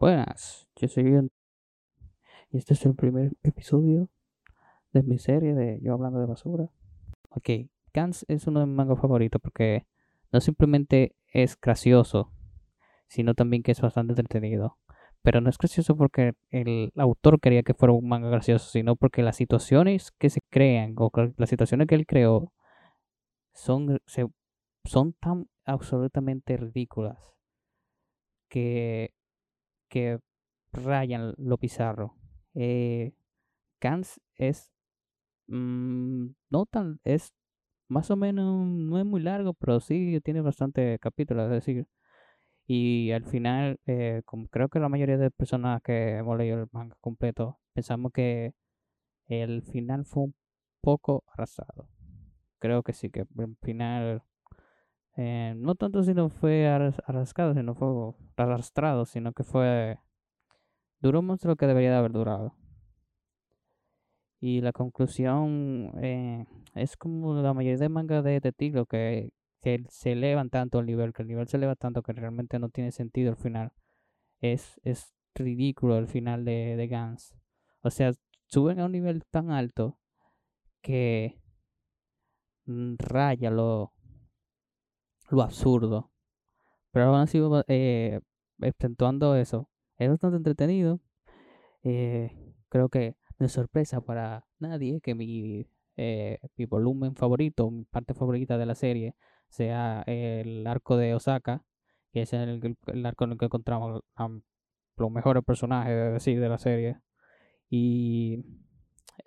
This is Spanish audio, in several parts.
Buenas, yo soy Ian y este es el primer episodio de mi serie de Yo hablando de basura. Ok, Gans es uno de mis mangas favoritos porque no simplemente es gracioso, sino también que es bastante entretenido. Pero no es gracioso porque el autor quería que fuera un manga gracioso, sino porque las situaciones que se crean o las situaciones que él creó son, son tan absolutamente ridículas que, que rayan lo bizarro. Eh, es mm, no tan es más o menos no es muy largo, pero sí tiene bastante capítulos, es decir, y al final, eh, como creo que la mayoría de personas que hemos leído el manga completo, pensamos que el final fue un poco arrasado. Creo que sí, que el final eh, no tanto si no fue arrastrado, sino fue arrastrado, sino que fue duró más de lo que debería de haber durado. Y la conclusión eh, es como la mayoría de mangas de este estilo que, se elevan tanto el nivel, que el nivel se eleva tanto que realmente no tiene sentido el final. Es, es ridículo el final de, de Gans. O sea, suben a un nivel tan alto que mm, raya lo, lo absurdo. Pero aún así, eh, eso, es bastante entretenido. Eh, creo que no es sorpresa para nadie que mi, eh, mi volumen favorito, mi parte favorita de la serie, sea el arco de Osaka, que es el, arco en el que encontramos los mejores personajes de, decir, de la serie. Y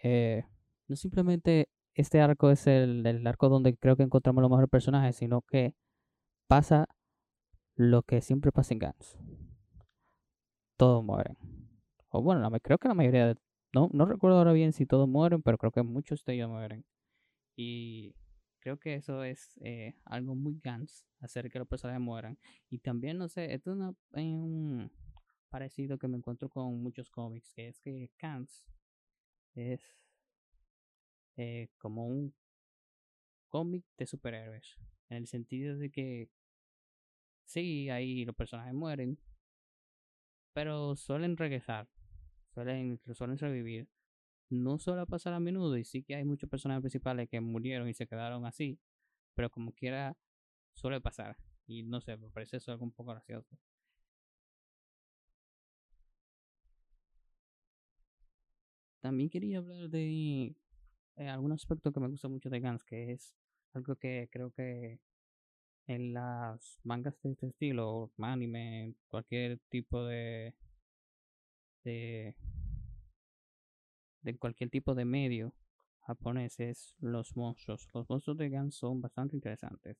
eh, no simplemente este arco es el, el, arco donde creo que encontramos los mejores personajes, sino que pasa lo que siempre pasa en Gans. Todos mueren. O bueno, creo que la mayoría de... No, no recuerdo ahora bien si todos mueren, pero creo que muchos de ellos mueren. Y creo que eso es eh, algo muy Gans, hacer que los personajes mueran. Y también, no sé, esto es un parecido que me encuentro con muchos cómics, que es que Gans es eh, como un cómic de superhéroes, en el sentido de que Sí, ahí los personajes mueren, pero suelen regresar, suelen, suelen revivir. No suele pasar a menudo y sí que hay muchos personajes principales que murieron y se quedaron así, pero como quiera suele pasar. Y no sé, me parece eso algo un poco gracioso. También quería hablar de eh, algún aspecto que me gusta mucho de Gans, que es algo que creo que en las mangas de este estilo, anime, cualquier tipo de, de, de cualquier tipo de medio japonés es los monstruos. Los monstruos de Gans son bastante interesantes.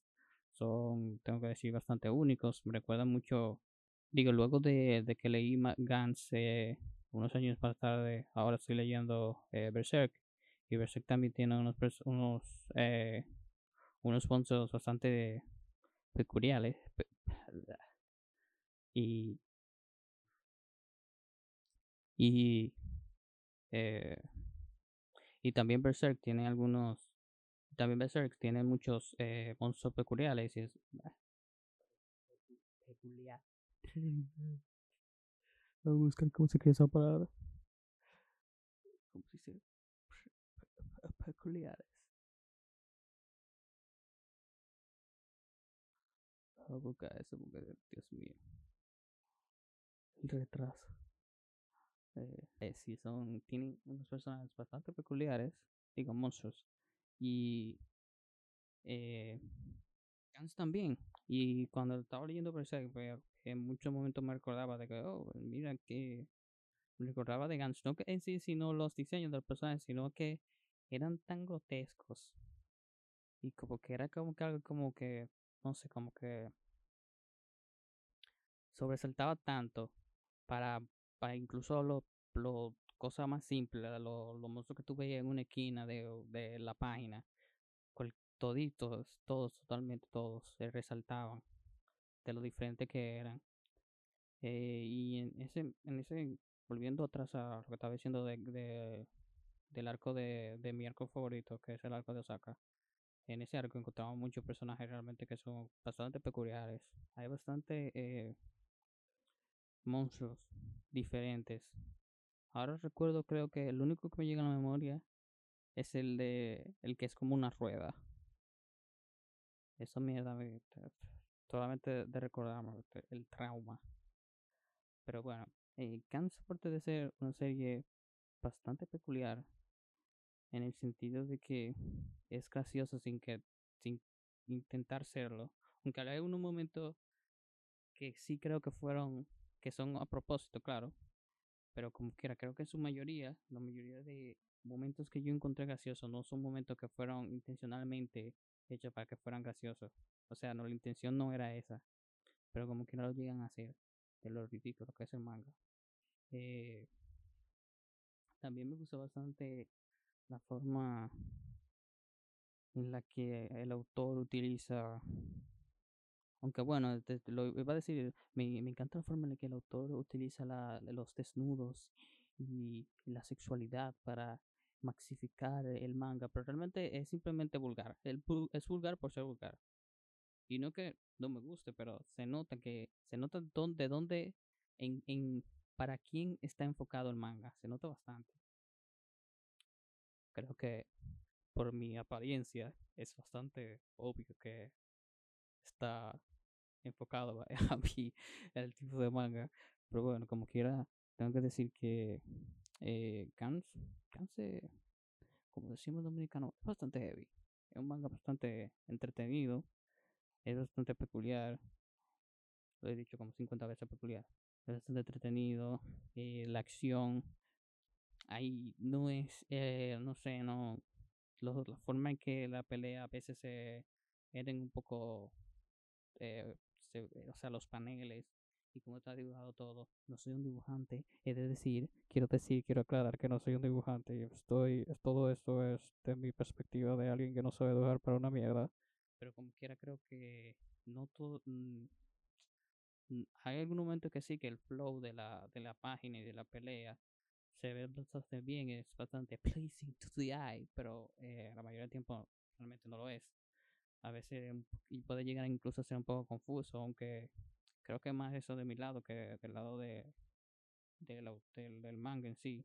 Son, tengo que decir, bastante únicos. Me recuerdan mucho, digo, luego de, de que leí Gans eh, unos años más tarde, ahora estoy leyendo eh, Berserk. Y Berserk también tiene unos, unos, eh, unos monstruos bastante peculiares. y. Y. Eh, y también Berserk tiene algunos. También Berserk tiene muchos eh, monstruos peculiares. Y es, peculiar. Voy a buscar cómo se crea esa palabra. ¿Cómo se dice? Peculiares. A buscar eso porque, Dios mío. Retraso. Eh, eh, sí, son, tienen unos personajes bastante peculiares, digo, monstruos. Y eh, también. Y cuando estaba leyendo Berserk, pues, en muchos momentos me recordaba de que, oh, mira que. Me recordaba de Gans, no que en sí, sino los diseños del personaje, sino que eran tan grotescos. Y como que era como que algo como que no sé, como que sobresaltaba tanto para, para incluso lo, lo cosas más simples, los lo monstruos que tú veías en una esquina de, de la página, toditos, todos, totalmente todos, se resaltaban de lo diferente que eran. Eh, y en ese, en ese, volviendo atrás a lo que estaba diciendo de, de del arco de, de mi arco favorito, que es el arco de Osaka, en ese arco encontramos muchos personajes realmente que son bastante peculiares. Hay bastante... Eh, monstruos diferentes. Ahora recuerdo, creo que el único que me llega a la memoria es el de el que es como una rueda. Eso mierda me solamente de recordarme el trauma. Pero bueno, eh, aparte de ser una serie bastante peculiar en el sentido de que es gracioso sin que sin intentar serlo. Aunque hay un momento que sí creo que fueron que son a propósito, claro. Pero como quiera, creo que en su mayoría, la mayoría de momentos que yo encontré graciosos no son momentos que fueron intencionalmente hechos para que fueran graciosos. O sea, no, la intención no era esa. Pero como que no lo llegan a hacer de lo ridículo que es el manga. Eh, también me gustó bastante la forma en la que el autor utiliza aunque bueno, lo iba a decir, me, encanta la forma en la que el autor utiliza los desnudos y, la sexualidad para maxificar el manga, pero realmente es simplemente vulgar. Es vulgar por ser vulgar. Y no que no me guste, pero se nota que se nota dónde, dónde, en, en para quién está enfocado el manga. Se nota bastante. Creo que por mi apariencia es bastante obvio que está enfocado a mí el tipo de manga. Pero bueno, como quiera, tengo que decir que eh, Gans, como decimos dominicano, es bastante heavy. Es un manga bastante entretenido, es bastante peculiar. Lo he dicho como 50 veces peculiar. Es bastante entretenido. Eh, la acción ahí no es, eh, no sé, no. la forma en que la pelea a veces se eren un poco eh, o sea, los paneles y cómo está dibujado todo. No soy un dibujante, he de decir, quiero decir, quiero aclarar que no soy un dibujante. Estoy, todo esto es de mi perspectiva de alguien que no sabe dibujar para una mierda. Pero como quiera creo que no todo... Mm, hay algún momento que sí, que el flow de la, de la página y de la pelea se ve bastante bien, es bastante pleasing to the eye, pero eh, la mayoría del tiempo realmente no lo es a veces y puede llegar incluso a ser un poco confuso, aunque creo que más eso de mi lado que del lado de, del, del manga en sí.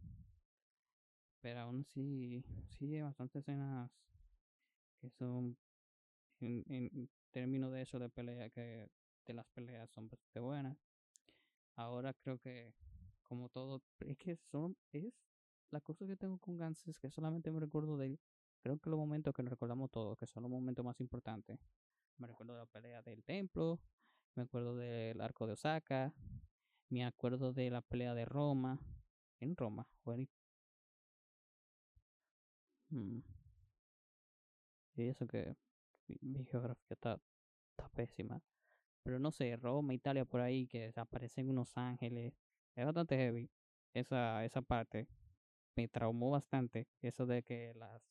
Pero aún así, sí hay bastantes escenas que son, en, en términos de eso de pelea, que de las peleas son bastante buenas. Ahora creo que, como todo, es que son, es la cosa que tengo con Gans es que solamente me recuerdo de creo que los momentos que nos recordamos todos, que son los momentos más importantes. Me recuerdo de la pelea del templo, me acuerdo del arco de Osaka, me acuerdo de la pelea de Roma, en Roma, hmm. Y eso que mi, geografía está, está pésima. Pero no sé, Roma, Italia por ahí, que aparecen unos ángeles. Es bastante heavy esa, esa parte me traumó bastante eso de que las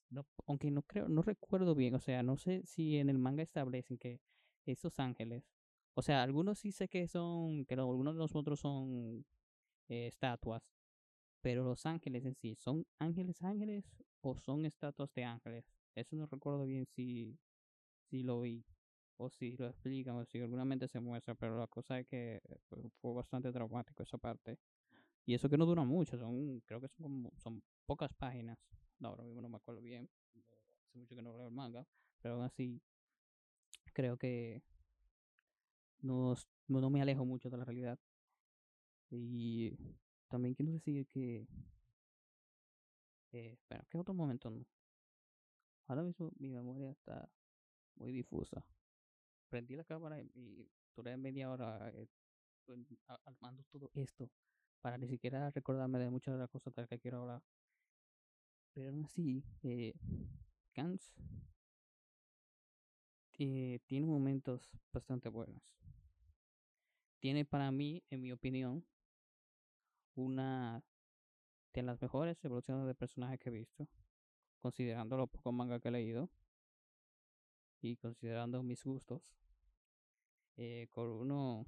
aunque no creo no recuerdo bien o sea no sé si en el manga establecen que esos ángeles o sea algunos sí sé que son que algunos de los otros son eh, estatuas pero los ángeles en sí son ángeles ángeles o son estatuas de ángeles eso no recuerdo bien si si lo vi o si lo explican o si alguna se muestra pero la cosa es que eh, fue bastante traumático esa parte y eso que no dura mucho, son, creo que son como, son pocas páginas. Ahora mismo no me acuerdo bien. Hace mucho que no leo el manga. Pero aún así, creo que no, no me alejo mucho de la realidad. Y también quiero decir que. Eh, espera, ¿qué otro momento? Ahora mismo mi memoria está muy difusa. Prendí la cámara y duré media hora eh, armando todo esto para ni siquiera recordarme de muchas de las cosas de las que quiero hablar. Pero aún así, eh, Gans eh, tiene momentos bastante buenos. Tiene para mí, en mi opinión, una de las mejores evoluciones de personaje que he visto, considerando lo poco manga que he leído y considerando mis gustos. Eh, con uno,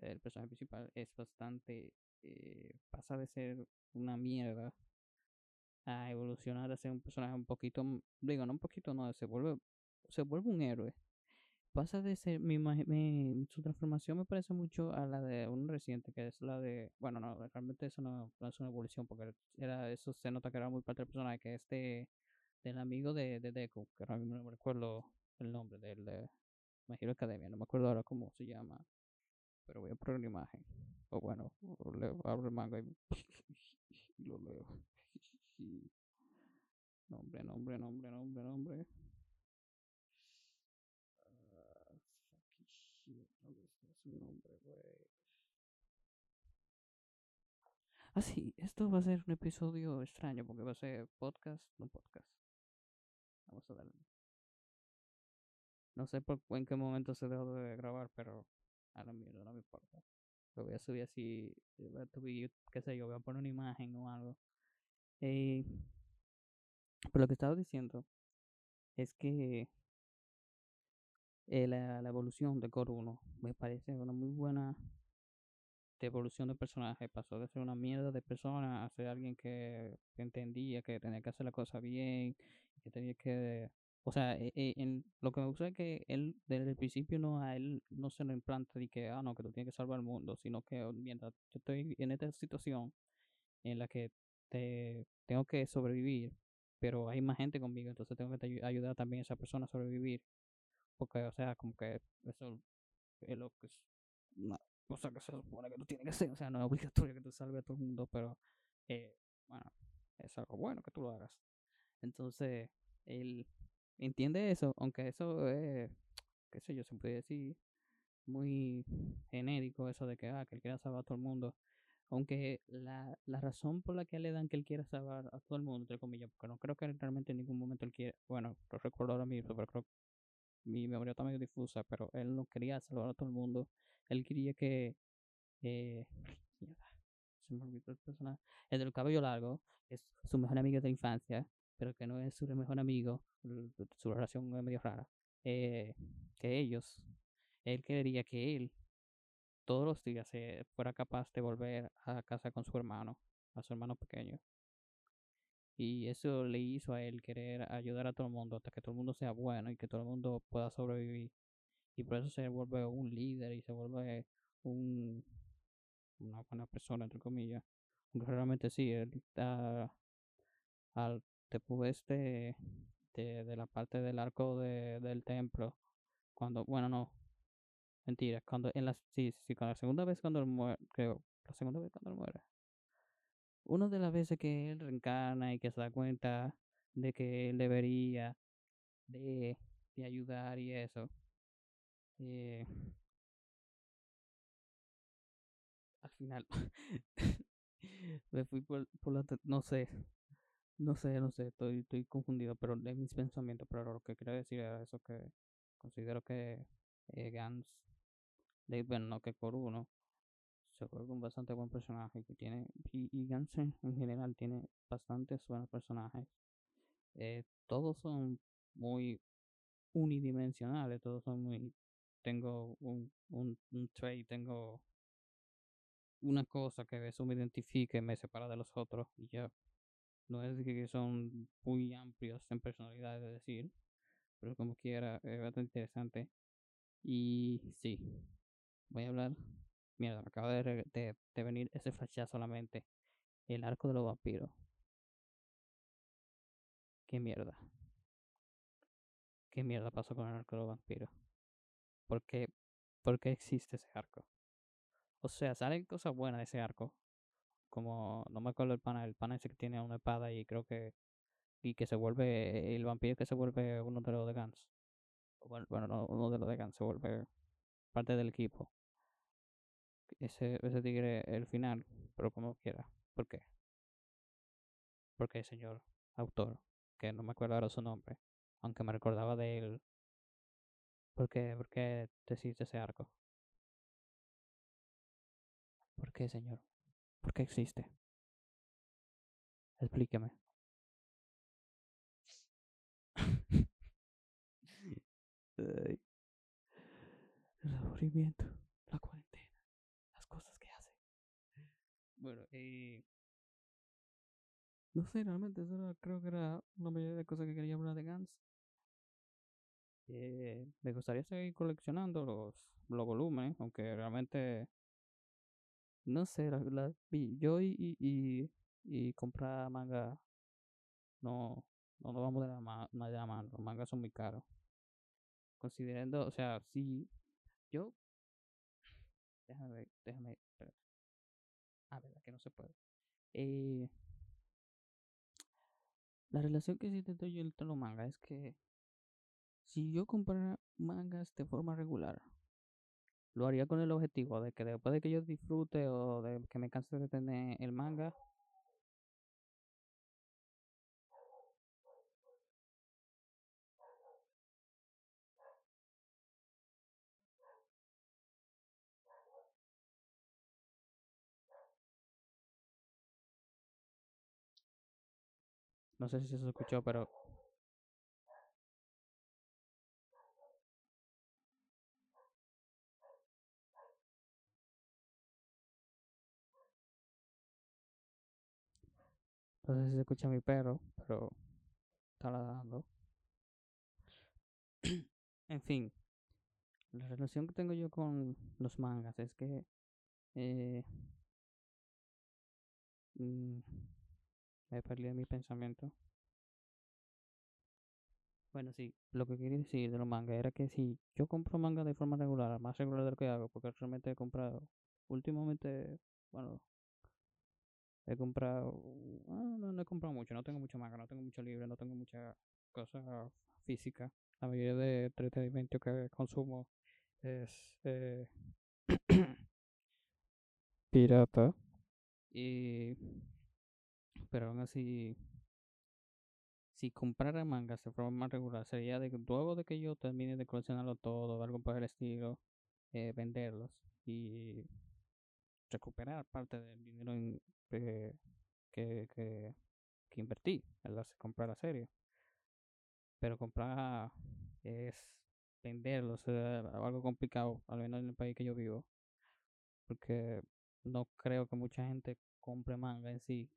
el personaje principal es bastante eh, pasa de ser una mierda a evolucionar a ser un personaje un poquito, digo, no un poquito, no, se vuelve, se vuelve un héroe. pasa de ser, mi, mi- su transformación me parece mucho a la de un reciente, que es la de, bueno, no, realmente eso no, es una evolución, porque era, eso se nota que era muy parte del personaje, que es de, del amigo de, de Deku, que ahora mismo no me recuerdo el nombre del de Hero Academia, no me acuerdo ahora cómo se llama, pero voy a poner una imagen, o bueno, leo- abro el manga y, y lo leo. Nombre, nombre, nombre, nombre, nombre. Si es su nombre, güey. Ah, sí, esto va a ser un episodio extraño porque va a ser podcast, no podcast. Vamos a darle. No sé por en qué momento se dejó de grabar, pero a la mierda, no me importa. Lo voy a subir así, eh, qué sé yo, voy a poner una imagen o algo. Eh, pero lo que estaba diciendo es que eh, la, evolución de Core 1 me parece una muy buena evolución de personaje. Pasó de ser una mierda de persona a ser alguien que entendía que tenía que hacer la cosa bien, que tenía que... O sea, e- e- en, lo que me gusta es que él desde el principio no a él no se lo implanta de que, ah, no, que tú tienes que salvar el mundo, sino que mientras yo estoy en esta situación en la que te, tengo que sobrevivir, pero hay más gente conmigo, entonces tengo que ayudar también a esa persona a sobrevivir. Porque, o sea, como que eso es lo que es una cosa que se supone que tú tienes que hacer. O sea, no es obligatorio que tú salves a todo el mundo, pero, eh, bueno, es algo bueno que tú lo hagas. Entonces, él entiende eso, aunque eso es, qué sé yo, se puede decir muy genérico eso de que, ah, que él quiera salvar a todo el mundo. Aunque la, la razón por la que le dan que él quiera salvar a todo el mundo, entre comillas, porque no creo que realmente en ningún momento él quiera, bueno, lo recuerdo ahora mismo, pero creo que mi memoria está medio difusa, pero él no quería salvar a todo el mundo. Él quería que, eh, se me olvidó el personaje, el del cabello largo, es su mejor amigo de la infancia, pero que no es su mejor amigo, su relación es medio rara, eh, que ellos, él quería que él todos los días fuera capaz de volver a casa con su hermano, a su hermano pequeño. Y eso le hizo a él querer ayudar a todo el mundo hasta que todo el mundo sea bueno y que todo el mundo pueda sobrevivir. Y por eso se vuelve un líder y se vuelve un, una buena persona, entre comillas. Realmente sí, él al después de, de, de la parte del arco de, del templo. Cuando, bueno, no, mentira, cuando en la, sí, sí, con la segunda vez cuando muere, creo, la segunda vez cuando muere. Una de las veces que él reencarna y que se da cuenta de que él debería de, de ayudar y eso. eh, al final me fui por, por la te- no sé no sé no sé estoy estoy confundido pero de mis pensamientos pero lo que quiero decir era eso que considero que eh, Gans de bueno no que por uno se vuelve un bastante buen personaje que tiene y, y Gans en, en general tiene bastantes buenos personajes eh, todos son muy unidimensionales todos son muy tengo un, un, un trait tengo una cosa que eso me identifique, me separa de los otros y ya. No es que son muy amplios en personalidad, de decir, pero como quiera, es bastante interesante. Y sí, voy a hablar. Mierda, me acaba de, de, de venir ese flash solamente. El arco de los vampiros. ¿Qué mierda? ¿Qué mierda pasó con el arco de los vampiros? ¿Por qué, ¿Por qué existe ese arco? O sea, salen cosas buenas de ese arco. Como, no me acuerdo el pana, el pana ese que tiene una espada y creo que y que se vuelve el vampiro que se vuelve uno de los de Gans. Bueno, bueno, no uno de los de Gans, se vuelve parte del equipo. Ese, ese tigre el final, pero como quiera. ¿Por qué? Porque el señor autor, que no me acuerdo ahora su nombre, aunque me recordaba de él. ¿Por qué, por qué decís ese arco? ¿Por qué, señor? ¿Por qué existe? Explíqueme. El aburrimiento, la cuarentena, las cosas que hace. Bueno, eh, no sé, realmente eso era- creo que era la mayoría de cosas que quería hablar de Gans. Eh, me gustaría seguir coleccionando los, los volúmenes, aunque realmente no sé, la, la- yo y, y, y, comprar manga no, no lo vamos de la, ma- los mangas son muy caros. Considerando, o sea, si yo, déjame ver, déjame, espera. Ah, verdad que no se puede. Eh, la relación que existe yo entre los mangas es que si yo comprara mangas de forma regular, lo haría con el objetivo de que después de que yo disfrute o de que me canse de tener el manga, no sé si se escuchó, pero no sé si se escucha mi perro, pero está ladrando. En fin, la relación que tengo yo con los mangas es que eh, mm, me perdí de mi pensamiento. Bueno, sí, lo que quería decir de los mangas era que si yo compro manga de forma regular, más regular de lo que hago, porque realmente he comprado, últimamente, bueno, he comprado, ah, no, no he comprado mucho, no tengo mucho manga, no tengo mucho libro, no tengo mucha cosa física. La mayoría de entretenimiento que consumo es eh, pirata. Y, pero aún así, si comprara mangas de forma más regular, sería de luego de que yo termine de coleccionarlo todo, algo por el estilo, eh, venderlos y recuperar parte del dinero en- eh, que, que, que invertí la- comprar la serie. Pero comprar es venderlos, es algo complicado, al menos en el país que yo vivo, porque no creo que mucha gente compre manga en sí,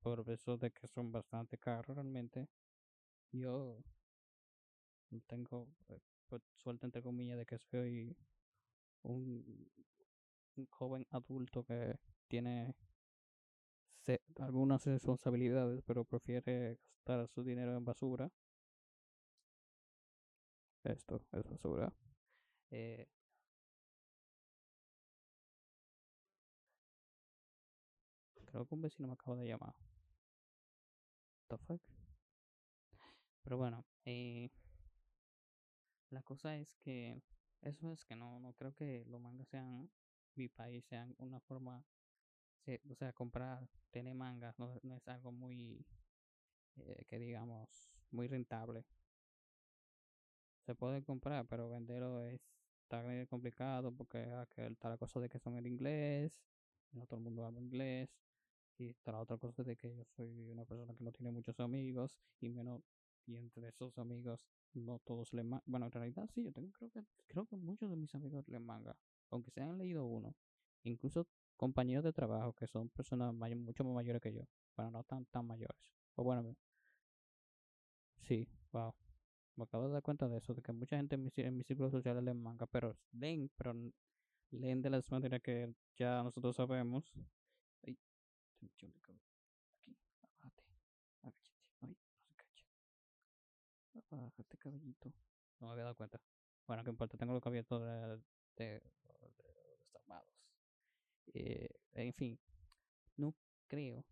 por eso de que son bastante caros realmente. Yo tengo eh, pues, suerte entre comillas de que soy un joven adulto que tiene se- algunas responsabilidades, pero prefiere gastar su dinero en basura. Esto es basura. Eh, creo que un vecino me acaba de llamar. What the fuck? Pero bueno, eh, la cosa es que eso es que no, no creo que los mangas sean mi país, sean una forma, se- o sea, comprar, tener mangas no, no es algo muy, eh, que digamos, muy rentable. Se puede comprar, pero venderlo es tan complicado porque ah, está la cosa de que son en inglés, no todo el mundo habla inglés, y está la otra cosa de que yo soy una persona que no tiene muchos amigos, y menos, y entre esos amigos no todos leen manga. Bueno, en realidad sí, yo tengo, creo que, creo que muchos de mis amigos leen manga, aunque se han leído uno. Incluso compañeros de trabajo que son personas mucho más mayores que yo, bueno, no tan, tan mayores. O bueno, sí, wow. Me acabo de dar cuenta de eso, de que mucha gente en mi, en mi círculo social manga, pero leen, pero leen de las maneras que ya nosotros sabemos. Ay. Aquí, bájate, agáchate. Ay, no se cacha. Bájate, cabellito. No me había dado cuenta. Bueno, que importa, tengo los cabellos de, de. Eh, en fin, no creo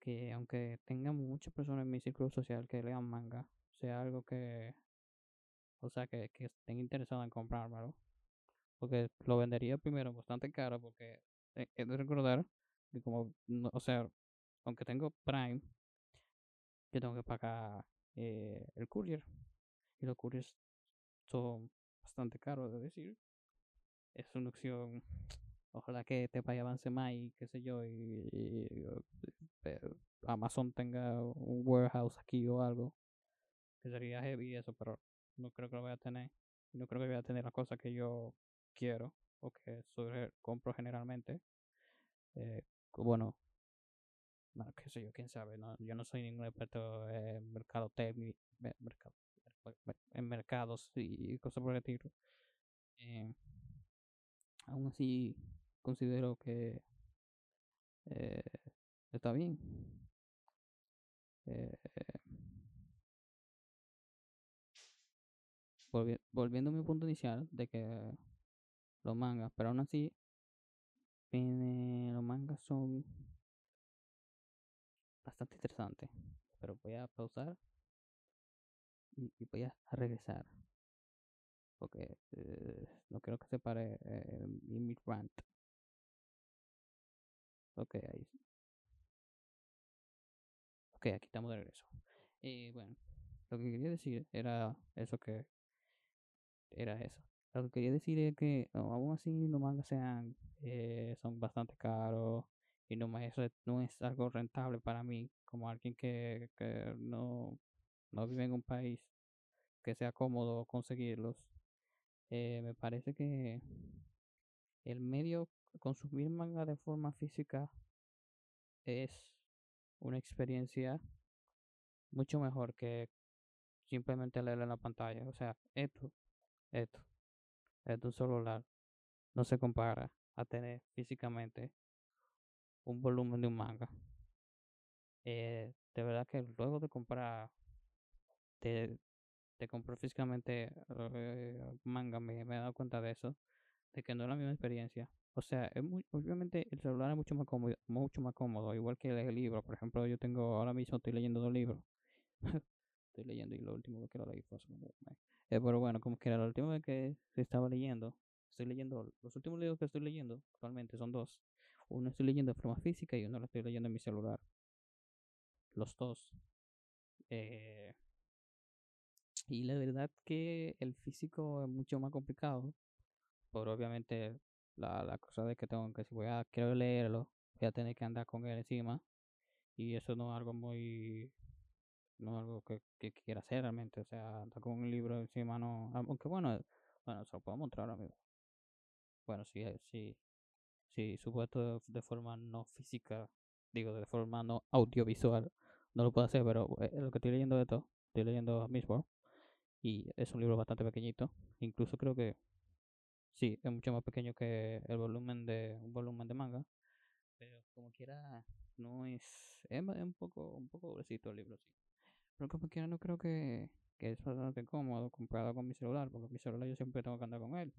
que aunque tenga muchas personas en mi círculo social que lean manga, sea algo que, o sea, que, que estén interesados en comprármelo. Porque lo vendería primero bastante caro porque he de recordar que como, no- o sea, aunque tengo Prime, yo tengo que pagar eh, el courier. Y los couriers son bastante caros, de decir. Es una opción, ojalá que este país avance más y qué sé yo, y, eh, Amazon tenga un warehouse aquí o algo, que sería heavy eso, pero no creo que lo voy a tener. No creo que voy a tener las cosas que yo quiero o que sobre- compro generalmente. Eh, bueno, bueno, qué sé yo, quién sabe, no, yo no soy ningún experto en mercado, en mercados y cosas por el estilo. Eh, aún así, considero que eh, está bien. Eh, volviendo a mi punto inicial de que los mangas, pero aún así, los mangas son bastante interesantes. Pero voy a pausar y, voy a regresar. Porque eh, no quiero que se pare eh, mi rant. Ok, ahí. Ok, aquí estamos de regreso. Y bueno, lo que quería decir era eso que era eso. Lo que quería decir es que aún así los mangas sean eh, son bastante caros y no es, no es algo rentable para mí como alguien que, que no, no vive en un país que sea cómodo conseguirlos. Eh, me parece que el medio consumir manga de forma física es una experiencia mucho mejor que simplemente leerlo en la pantalla. O sea, esto, esto, esto un celular no se compara a tener físicamente un volumen de un manga. Eh, de verdad que luego de comprar, de, de comprar físicamente eh, manga, me, he dado cuenta de eso, de que no es la misma experiencia. O sea, es muy, obviamente el celular es mucho más cómodo, mucho más cómodo, igual que el libro. Por ejemplo, yo tengo ahora mismo estoy leyendo dos libros. estoy leyendo y lo último que lo leí fue eh, pero bueno, como que era la última vez que estaba leyendo, estoy leyendo, los últimos libros que estoy leyendo actualmente son dos. Uno estoy leyendo de forma física y uno lo estoy leyendo en mi celular. Los dos. Eh, y la verdad que el físico es mucho más complicado. Por obviamente la, la cosa de que tengo que si voy a quiero leerlo, voy a tener que andar con él encima. Y eso no es algo muy no es algo que, que, quiera hacer realmente. O sea, andar con un libro encima no. Aunque bueno, bueno, se lo puedo mostrar mismo. Bueno, sí, eh, sí, sí, supuesto de forma no física, digo, de forma no audiovisual, no lo puedo hacer, pero eh, lo que estoy leyendo de esto, estoy leyendo mismo y es un libro bastante pequeñito, incluso creo que sí, es mucho más pequeño que el volumen de un volumen de manga, pero como quiera no es, es un poco un poco pobrecito el libro, sí. Pero como quiera no creo que, que es bastante cómodo comparado con mi celular, porque mi celular yo siempre tengo que andar con él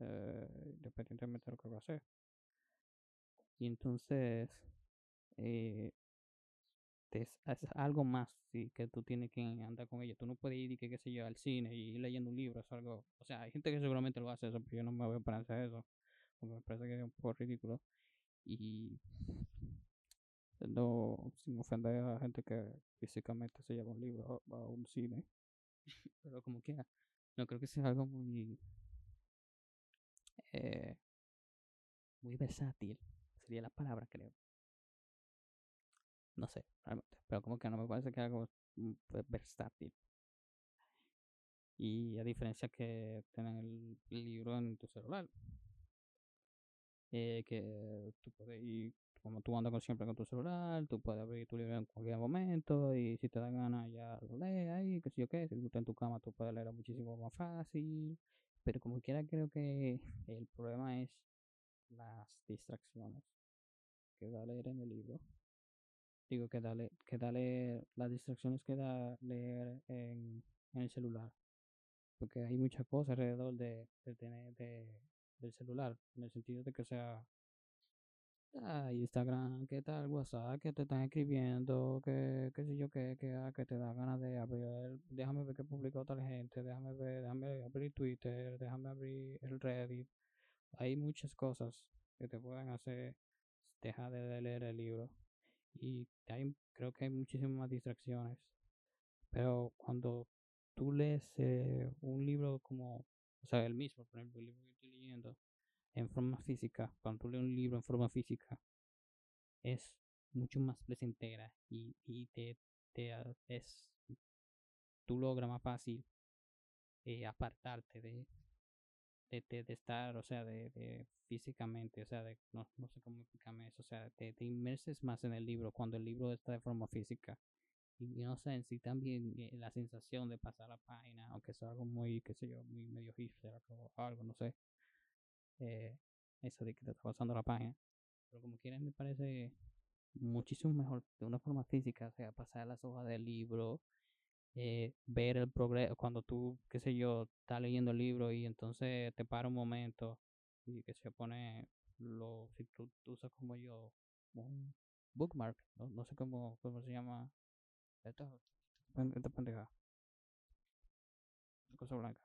eh, independientemente de lo que va a hacer. Y entonces eh, es, algo más sí, que tú tienes que andar con ellos. Tú no puedes ir y que, qué sé yo, al cine y ir leyendo un libro. Es algo, o sea, hay gente que seguramente lo hace eso, pero yo no me voy a hacer eso. Porque me parece que es un poco ridículo. Y no sin ofender a la gente que físicamente se lleva un libro a un cine. pero como quiera, no creo que sea algo muy eh, muy versátil, sería la palabra, creo. No sé, realmente, pero como que no me parece que algo mm, versátil. Y a diferencia que tener el libro en tu celular, eh, que tú puedes ir, como tú andas siempre con tu celular, tú puedes abrir tu libro en cualquier momento y si te da ganas ya lo lees ahí, que si yo qué, si tú estás en tu cama tú puedes leerlo muchísimo más fácil. Pero como quiera creo que el problema es las distracciones que da leer en el libro. Digo que da, que da las distracciones que da leer en, el celular. Porque hay muchas cosas alrededor de, de tener de, del celular. En el sentido de que sea Ah, Instagram, ¿qué tal? WhatsApp, que te están escribiendo, que, qué sé yo, que, ah, que te da ganas de abrir, déjame ver qué publicó tal gente, déjame ver, déjame abrir Twitter, déjame abrir el Reddit. Hay muchas cosas que te pueden hacer dejar de leer el libro. Y hay, creo que hay muchísimas distracciones. Pero cuando tú lees eh, un libro como, o sea, el mismo, por ejemplo, el libro que estoy leyendo, en forma física, cuando tú lees un libro en forma física, es mucho más placentera y, y te, te es tú logras más fácil eh, apartarte de, de, estar, o sea, de, de, físicamente, o sea, de, no, no sé cómo explicarme eso, o sea, te, inmerses más en el libro cuando el libro está de forma física y no sé, en sí también eh, la sensación de pasar la página, aunque sea algo muy, qué sé yo, muy medio hipster o algo, no sé. Eh, eso de que te está pasando la página. Pero como quieras me parece muchísimo mejor de una forma física, o sea, pasar las hojas del libro, eh, ver el progreso, cuando tú, qué sé yo, estás leyendo el libro y entonces te para un momento y que se pone, lo, si tú, usas como yo, un bookmark, no, no sé cómo, cómo se llama esta, esta pendeja, cosa blanca.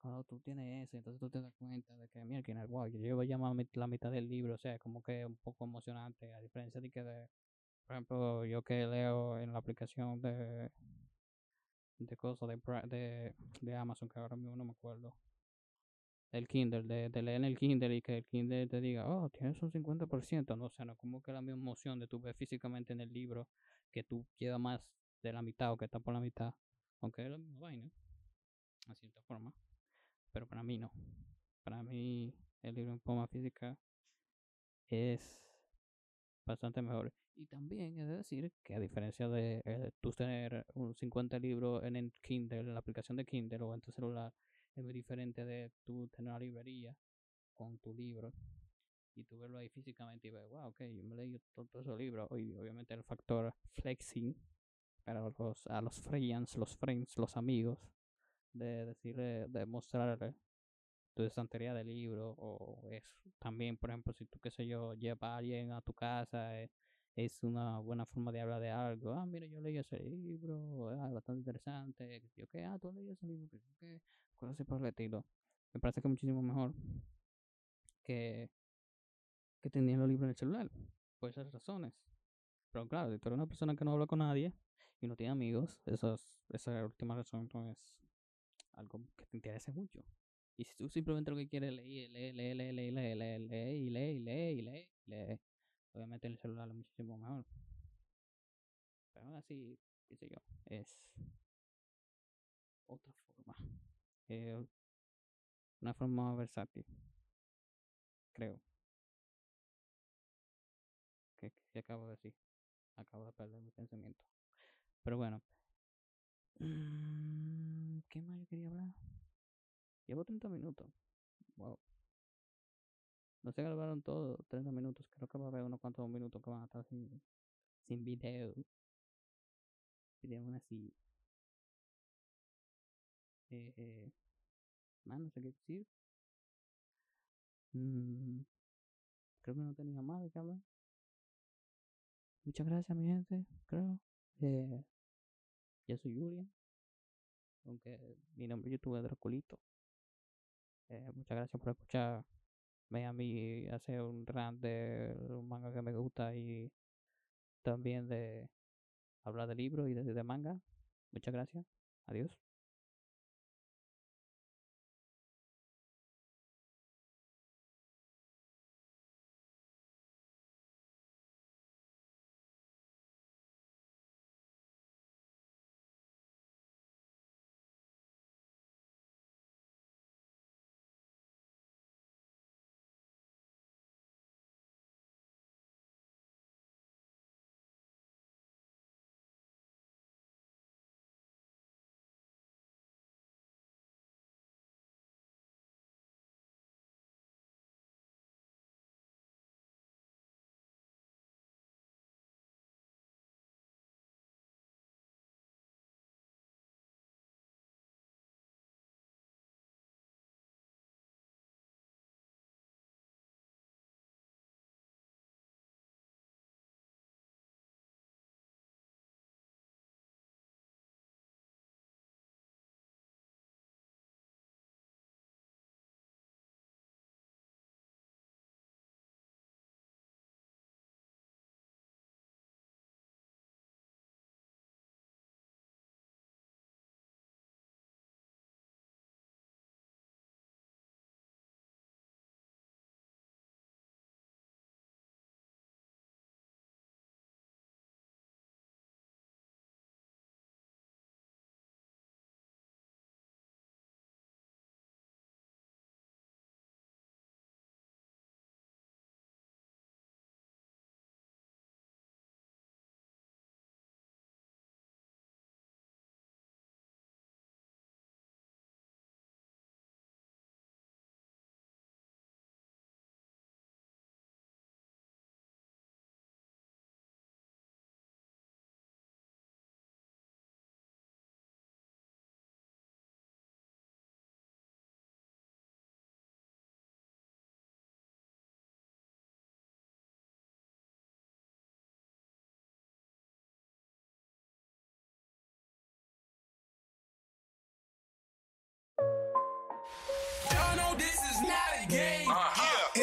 Cuando tú tienes eso, entonces tú te das cuenta de que, mira, wow, yo llevo ya la mitad del libro, o sea, como que es un poco emocionante, a diferencia de que, de, por ejemplo, yo que leo en la aplicación de, de cosas de, de, Amazon, que ahora mismo no me acuerdo, el Kindle, de, de, leer en el Kindle y que el Kindle te diga, oh, tienes un 50%, no, o sea, no como que la misma emoción de tú ver físicamente en el libro que tú llevas más de la mitad o que está por la mitad, aunque es la misma vaina, a cierta forma pero para mí no. Para mí el libro en forma física es bastante mejor. Y también es decir que a diferencia de eh, tú tener un 50 libros en el Kindle, en la aplicación de Kindle o en tu celular, es muy diferente de tú tener una librería con tu libro y tú verlo ahí físicamente y ver, wow, ok, yo me leí todos esos libros. Y obviamente el factor flexing para los, a los friends, los friends, los amigos, de decirle, de mostrarle tu estantería de libros o es también, por ejemplo, si tú, qué sé yo, lleva a alguien a tu casa, eh, es una buena forma de hablar de algo. Ah, mira, yo leí ese libro, ah, bastante interesante. Yo, ¿qué? Ah, tú leí ese libro, ¿qué? Cosas así por el estilo. Me parece que muchísimo mejor que, que tener los libros en el celular, por esas razones. Pero claro, si tú eres una persona que no habla con nadie y no tiene amigos, esas, esa última razón es algo que te interese mucho. Y si tú simplemente lo que quieres leer, lee, lee, lee, lee, lee, lee, lee, y lee, y lee, y obviamente el celular es muchísimo mejor. Pero aún así, qué sé yo, es otra forma. Eh, una forma versátil. Creo. Que, que acabo de decir. Acabo de perder mi pensamiento. Pero bueno. Mm, ¿Qué más yo quería hablar? Llevo 30 minutos. Wow. No se grabaron todos 30 minutos. Creo que va a haber unos cuantos minutos que van a estar sin, sin video. Video aún así. Eh, eh, no sé qué decir. Mm, creo que no tenía más de qué hablar. Muchas gracias, mi gente. Creo. Eh, yo soy Julian. Aunque mi nombre YouTube es Draculito. Eh, muchas gracias por escucharme a mí hacer un rant de un manga que me gusta y también de hablar de libros y de, de manga. Muchas gracias. Adiós.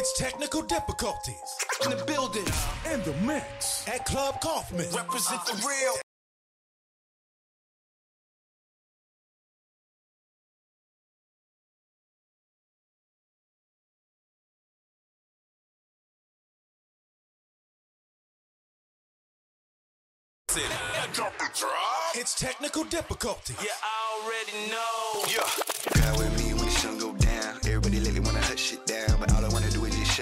It's technical difficulties. In the building. and the mix. At Club Kaufman. Represent the uh-huh. real. It's technical difficulty. You already know. Yeah.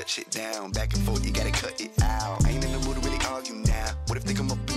shut shit down. Back and forth, you gotta cut it out. I ain't in the mood to really argue now. What if they come up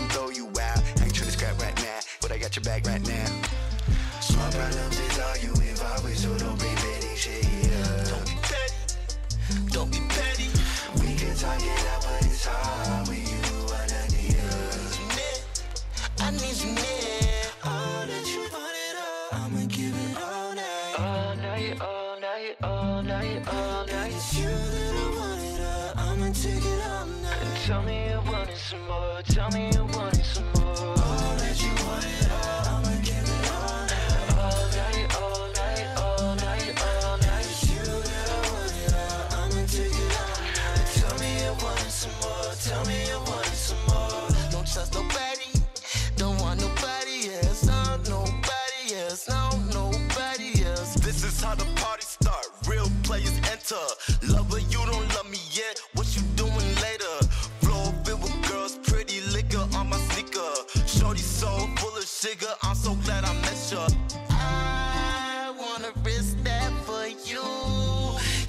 Risk that for you.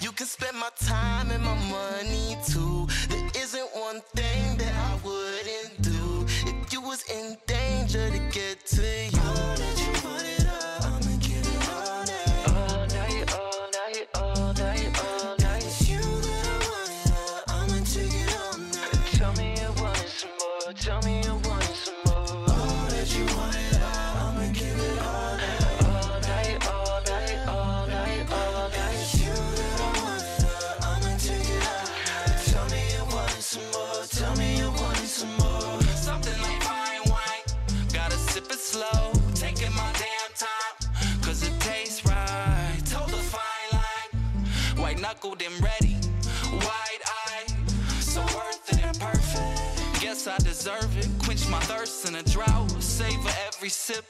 You can spend my time and my money too. There isn't one thing that I wouldn't do if you was in danger to get to you. a drought. Savor every sip